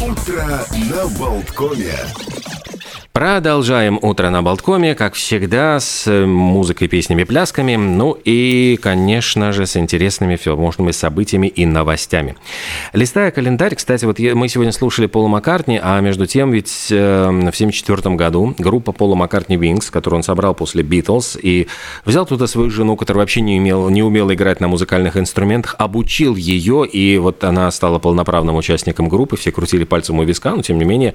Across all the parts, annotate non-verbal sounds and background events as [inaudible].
Утро на Болткоме. Продолжаем утро на Болткоме, как всегда, с музыкой, песнями, плясками, ну и, конечно же, с интересными всевозможными событиями и новостями. Листая календарь, кстати, вот мы сегодня слушали Пола Маккартни, а между тем ведь э, в 1974 году группа Пола Маккартни Wings, которую он собрал после Битлз, и взял туда свою жену, которая вообще не, имел, не умела играть на музыкальных инструментах, обучил ее, и вот она стала полноправным участником группы, все крутили пальцем у виска, но тем не менее,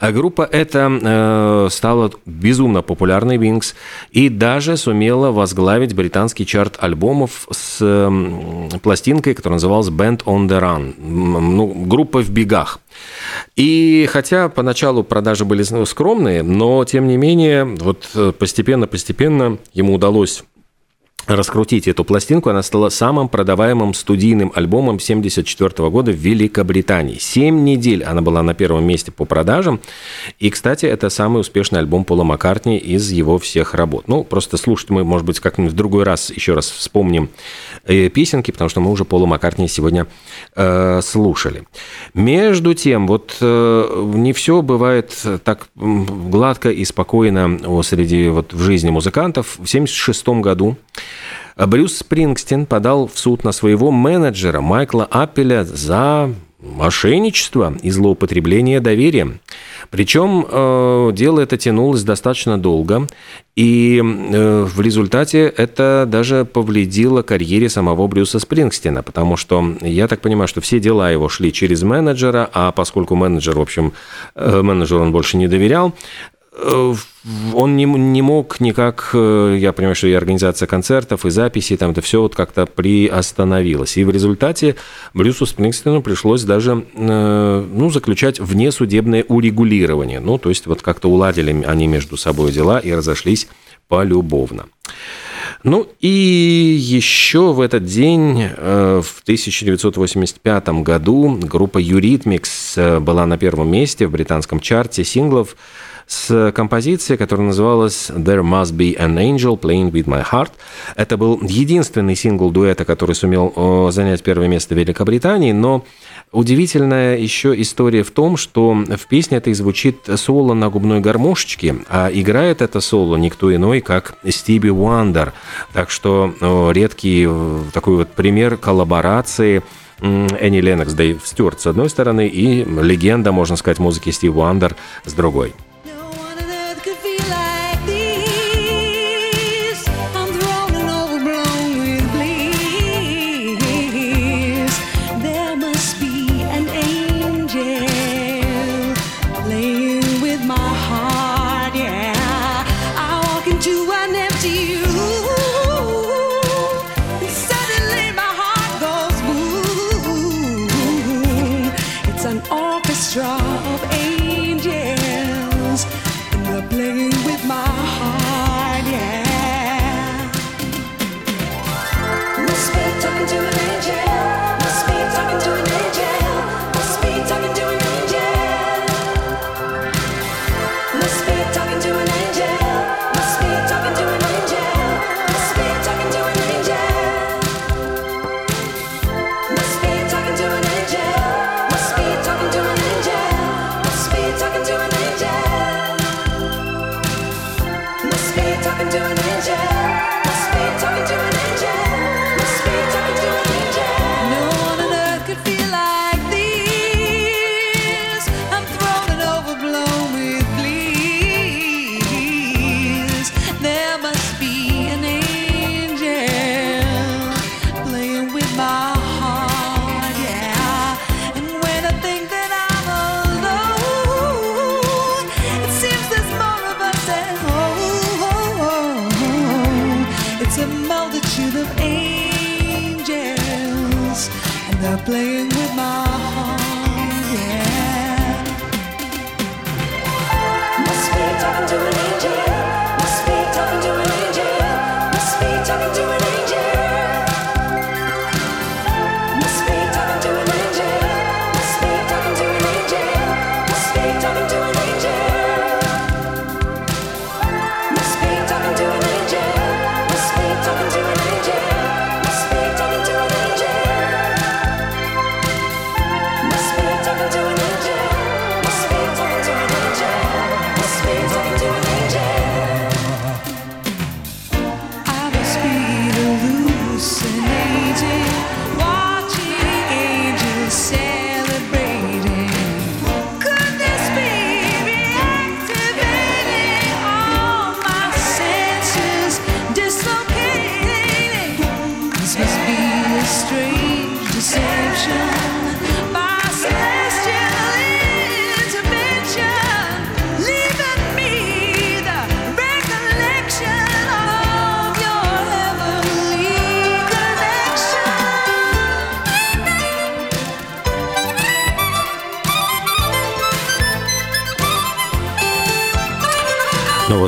а группа эта э, Э, стала безумно популярной Wings и даже сумела возглавить британский чарт альбомов с пластинкой, которая называлась Band on the Run, ну, группа в бегах. И хотя поначалу продажи были скромные, но тем не менее, вот э, постепенно-постепенно ему удалось раскрутить эту пластинку, она стала самым продаваемым студийным альбомом 1974 года в Великобритании. Семь недель она была на первом месте по продажам. И, кстати, это самый успешный альбом Пола Маккартни из его всех работ. Ну, просто слушать мы, может быть, как-нибудь в другой раз еще раз вспомним э, песенки, потому что мы уже Пола Маккартни сегодня э, слушали. Между тем, вот э, не все бывает так гладко и спокойно среди вот в жизни музыкантов. В 1976 году Брюс Спрингстин подал в суд на своего менеджера Майкла Аппеля за мошенничество и злоупотребление доверием. Причем э, дело это тянулось достаточно долго, и э, в результате это даже повредило карьере самого Брюса Спрингстина, потому что я так понимаю, что все дела его шли через менеджера, а поскольку менеджер, в общем, э, менеджер он больше не доверял, он не, не мог никак, э, я понимаю, что и организация концертов, и записи, там это все вот как-то приостановилось. И в результате Брюсу Спрингстину пришлось даже э, ну, заключать внесудебное урегулирование. Ну, то есть вот как-то уладили они между собой дела и разошлись полюбовно. Ну и еще в этот день, в 1985 году, группа Eurythmics была на первом месте в британском чарте синглов с композицией, которая называлась «There Must Be an Angel Playing With My Heart». Это был единственный сингл дуэта, который сумел занять первое место в Великобритании, но Удивительная еще история в том, что в песне этой звучит соло на губной гармошечке, а играет это соло никто иной, как Стиби Уандер. Так что редкий такой вот пример коллаборации Энни Леннокс, Дэйв Стюарт с одной стороны и легенда, можно сказать, музыки Стив Уандер с другой. playing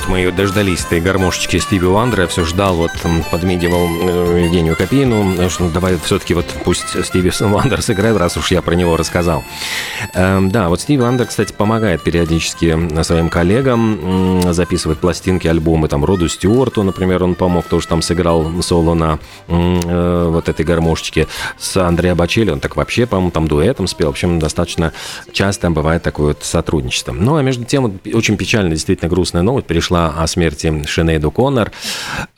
вот мы дождались этой гармошечки Стиви Уандера. Все ждал, вот подмигивал э, Евгению Копейну, что давай все-таки вот пусть Стиви [laughs] Уандер сыграет, раз уж я про него рассказал. Эм, да, вот Стиви Уандер, кстати, помогает периодически своим коллегам записывать пластинки, альбомы, там, Роду Стюарту, например, он помог, тоже там сыграл соло на э, вот этой гармошечке. С Андреа Бачели он так вообще, по-моему, там дуэтом спел. В общем, достаточно часто бывает такое вот сотрудничество. Ну, а между тем, вот, очень печальная, действительно грустная новость перешла о смерти Шинейду Коннор.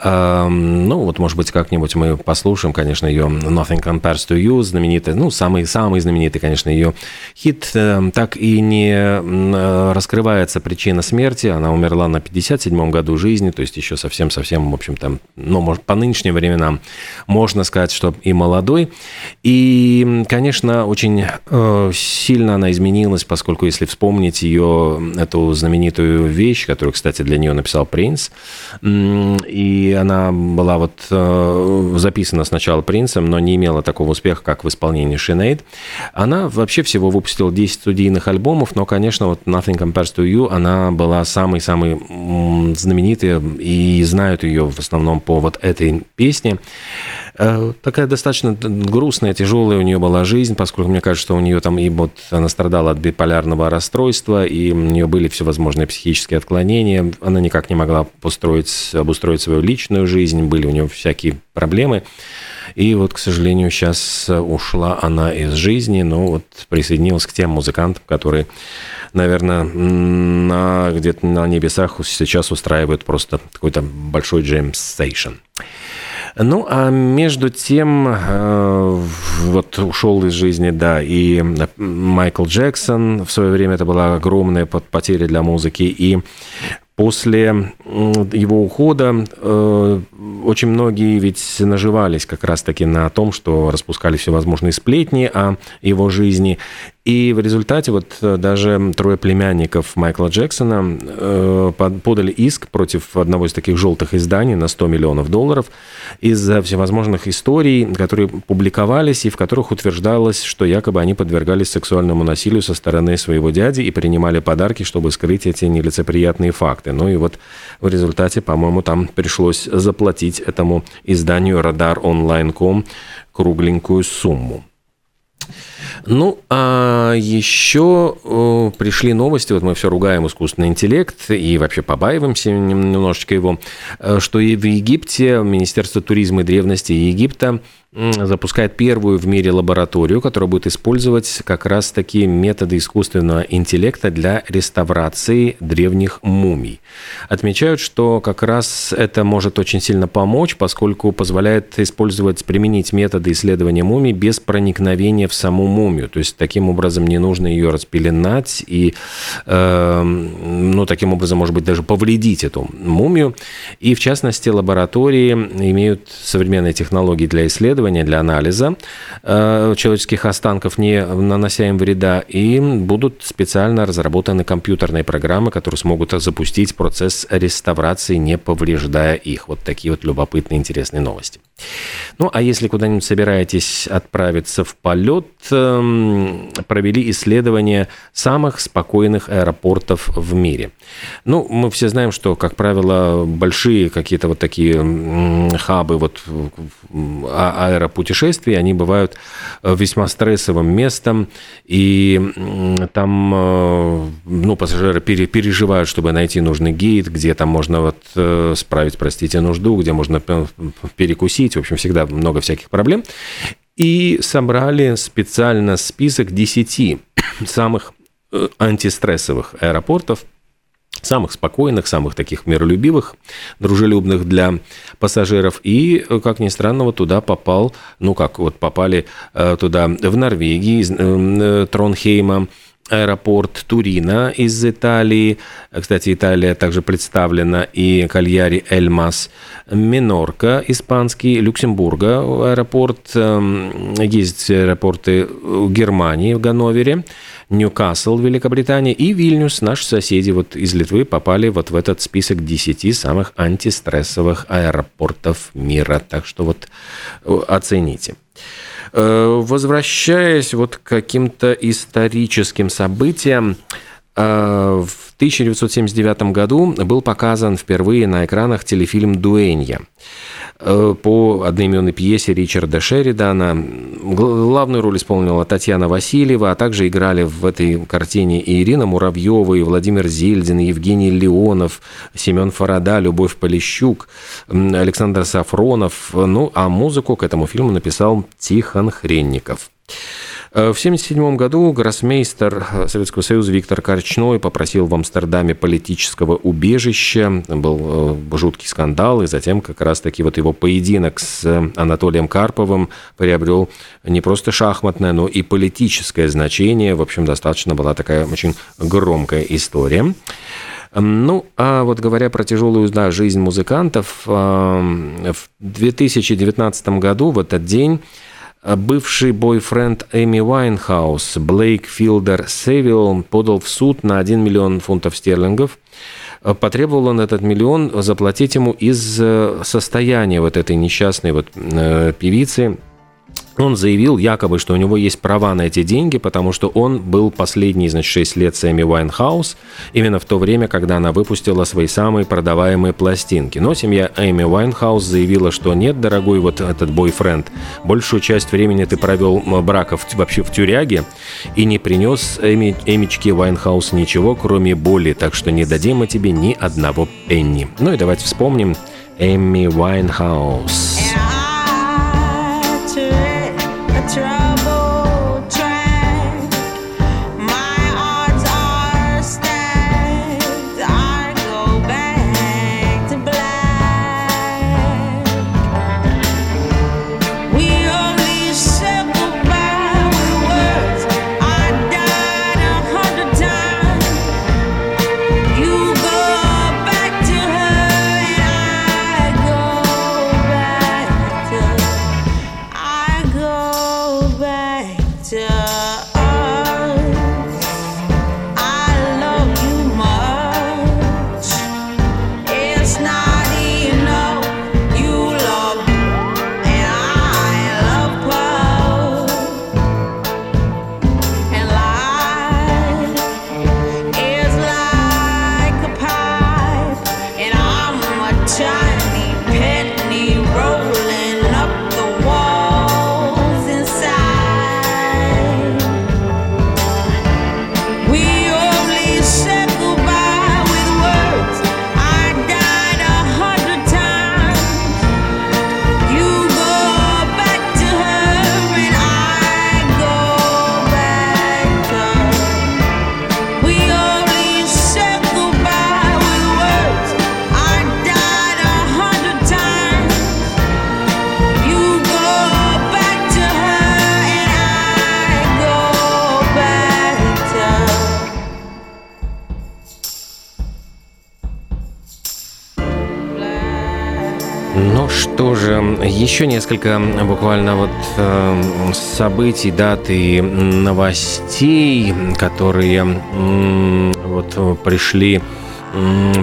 Эм, ну, вот, может быть, как-нибудь мы послушаем, конечно, ее Nothing Compares to You, знаменитый, ну, самый-самый знаменитый, конечно, ее хит. Эм, так и не э, раскрывается причина смерти. Она умерла на 57-м году жизни, то есть еще совсем-совсем, в общем-то, ну, может, по нынешним временам можно сказать, что и молодой. И, конечно, очень э, сильно она изменилась, поскольку, если вспомнить ее, эту знаменитую вещь, которую, кстати, для нее написал Принц. И она была вот э, записана сначала Принцем, но не имела такого успеха, как в исполнении Шинейд. Она вообще всего выпустила 10 студийных альбомов, но, конечно, вот Nothing Compares to You, она была самой-самой знаменитой, и знают ее в основном по вот этой песне. Э, такая достаточно грустная, тяжелая у нее была жизнь, поскольку мне кажется, что у нее там и вот она страдала от биполярного расстройства, и у нее были всевозможные психические отклонения, она никак не могла построить, обустроить свою личную жизнь, были у нее всякие проблемы. И вот, к сожалению, сейчас ушла она из жизни, но вот присоединилась к тем музыкантам, которые, наверное, на, где-то на небесах сейчас устраивают просто какой-то большой джем-сейшн. Ну, а между тем, э, вот ушел из жизни, да, и Майкл Джексон, в свое время это была огромная потеря для музыки, и После его ухода э, очень многие ведь наживались как раз-таки на том, что распускали всевозможные сплетни о его жизни. И в результате вот э, даже трое племянников Майкла Джексона э, подали иск против одного из таких желтых изданий на 100 миллионов долларов из-за всевозможных историй, которые публиковались и в которых утверждалось, что якобы они подвергались сексуальному насилию со стороны своего дяди и принимали подарки, чтобы скрыть эти нелицеприятные факты. Ну и вот в результате, по-моему, там пришлось заплатить этому изданию «Радар онлайн.ком» кругленькую сумму. Ну, а еще э, пришли новости, вот мы все ругаем искусственный интеллект и вообще побаиваемся немножечко его, э, что и в Египте Министерство туризма и древности Египта запускает первую в мире лабораторию, которая будет использовать как раз такие методы искусственного интеллекта для реставрации древних мумий. Отмечают, что как раз это может очень сильно помочь, поскольку позволяет использовать, применить методы исследования мумий без проникновения в саму мумию. То есть таким образом не нужно ее распеленать и, э, ну, таким образом, может быть, даже повредить эту мумию. И в частности, лаборатории имеют современные технологии для исследования, исследования, для анализа э, человеческих останков, не нанося им вреда, и будут специально разработаны компьютерные программы, которые смогут запустить процесс реставрации, не повреждая их. Вот такие вот любопытные, интересные новости. Ну, а если куда-нибудь собираетесь отправиться в полет, эм, провели исследование самых спокойных аэропортов в мире. Ну, мы все знаем, что, как правило, большие какие-то вот такие хабы вот а, аэропутешествий, они бывают э, весьма стрессовым местом, и там, э, ну, пассажиры переживают, чтобы найти нужный гейт, где там можно вот э, справить, простите, нужду, где можно перекусить, в общем, всегда много всяких проблем. И собрали специально список 10 [coughs] самых антистрессовых аэропортов, самых спокойных, самых таких миролюбивых, дружелюбных для пассажиров. И, э, как ни странно, вот туда попал, ну как, вот попали э, туда в Норвегии, из Тронхейма, аэропорт Турина из Италии. Кстати, Италия также представлена и Кальяри Эльмас, Минорка испанский, Люксембурга аэропорт. Эм, есть аэропорты Германии в Ганновере. Ньюкасл в Великобритании и Вильнюс, наши соседи вот из Литвы, попали вот в этот список 10 самых антистрессовых аэропортов мира. Так что вот э, оцените. Э, возвращаясь вот к каким-то историческим событиям, э, в 1979 году был показан впервые на экранах телефильм «Дуэнья». Э, по одноименной пьесе Ричарда Шеридана. Главную роль исполнила Татьяна Васильева, а также играли в этой картине и Ирина Муравьева, и Владимир Зельдин, и Евгений Леонов, Семен Фарада, Любовь Полищук, Александр Сафронов. Ну, а музыку к этому фильму написал Тихон Хренников. В 1977 году гроссмейстер э, Советского Союза Виктор Корчной попросил в Амстердаме политического убежища. Был э, жуткий скандал, и затем как раз-таки вот его поединок с Анатолием Карповым приобрел не просто шахматное, но и политическое значение. В общем, достаточно была такая очень громкая история. Ну, а вот говоря про тяжелую да, жизнь музыкантов, в 2019 году, в этот день, бывший бойфренд Эми Уайнхаус Блейк Филдер Севилл подал в суд на 1 миллион фунтов стерлингов. Потребовал он этот миллион заплатить ему из э, состояния вот этой несчастной вот э, певицы, он заявил якобы, что у него есть права на эти деньги, потому что он был последний, значит, 6 лет с Эми Уайнхаус, именно в то время, когда она выпустила свои самые продаваемые пластинки. Но семья Эми Уайнхаус заявила, что нет, дорогой вот этот бойфренд, большую часть времени ты провел браков вообще в тюряге и не принес Эми, Эмичке Уайнхаус ничего, кроме боли, так что не дадим мы тебе ни одного пенни. Ну и давайте вспомним Эми Уайнхаус. Еще несколько буквально вот э, событий, дат и новостей, которые вот пришли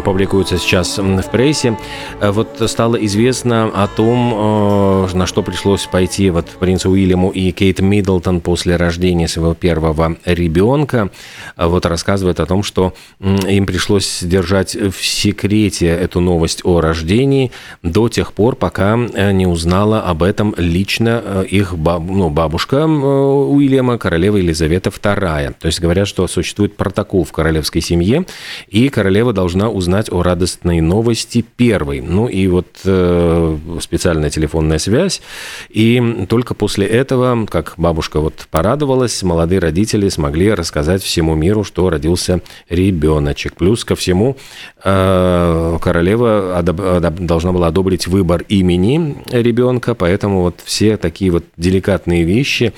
публикуется сейчас в прессе. Э, вот стало известно о том, э, на что пришлось пойти вот принцу Уильяму и Кейт Миддлтон после рождения своего первого ребенка. Э, вот рассказывает о том, что им пришлось держать в секрете эту новость о рождении до тех пор, пока не узнала об этом лично их баб, ну, бабушка Уильяма, королева Елизавета II. То есть говорят, что существует протокол в королевской семье, и королева должна узнать о радостной новости первой. Ну и вот э, специальная телефонная связь. И только после этого, как бабушка вот порадовалась, молодые родители смогли рассказать всему миру, что родился ребеночек. Плюс ко всему э, королева должна была одобрить выбор имени ребенка, поэтому вот все такие вот деликатные вещи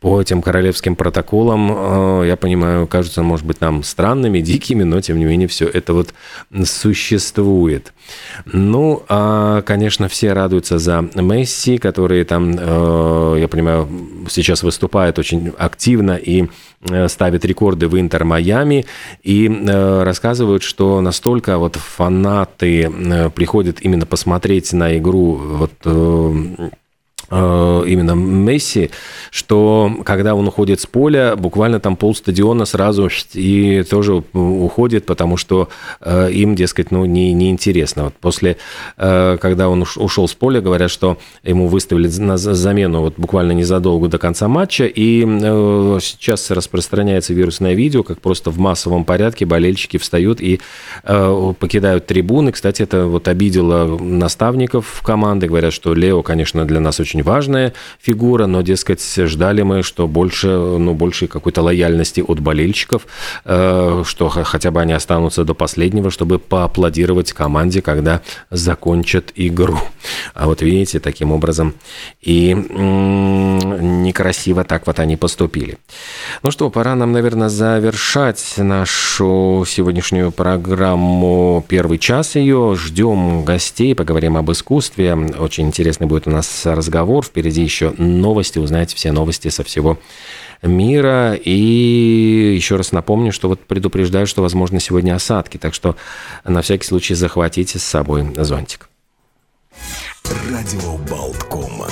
по этим королевским протоколам, э, я понимаю, кажутся, может быть, нам странными, дикими, но тем не менее все это вот существует. Ну, а, конечно, все радуются за Месси, который там, э, я понимаю, сейчас выступает очень активно и э, ставит рекорды в Интер Майами и э, рассказывают, что настолько вот фанаты приходят именно посмотреть на игру вот именно Месси, что когда он уходит с поля, буквально там пол стадиона сразу и тоже уходит, потому что э, им, дескать, ну, не, не интересно. Вот после, э, когда он ушел с поля, говорят, что ему выставили на замену вот буквально незадолго до конца матча, и сейчас распространяется вирусное видео, как просто в массовом порядке болельщики встают и покидают трибуны. Кстати, это вот обидело наставников команды, говорят, что Лео, конечно, для нас очень очень важная фигура, но, дескать, ждали мы, что больше, ну, больше какой-то лояльности от болельщиков, э, что хотя бы они останутся до последнего, чтобы поаплодировать команде, когда закончат игру. А вот видите, таким образом и некрасиво так вот они поступили. Ну что, пора нам, наверное, завершать нашу сегодняшнюю программу «Первый час» ее. Ждем гостей, поговорим об искусстве. Очень интересный будет у нас разговор. Впереди еще новости, узнаете все новости со всего мира. И еще раз напомню, что вот предупреждаю, что возможно сегодня осадки. Так что на всякий случай захватите с собой зонтик. Радио Болткома.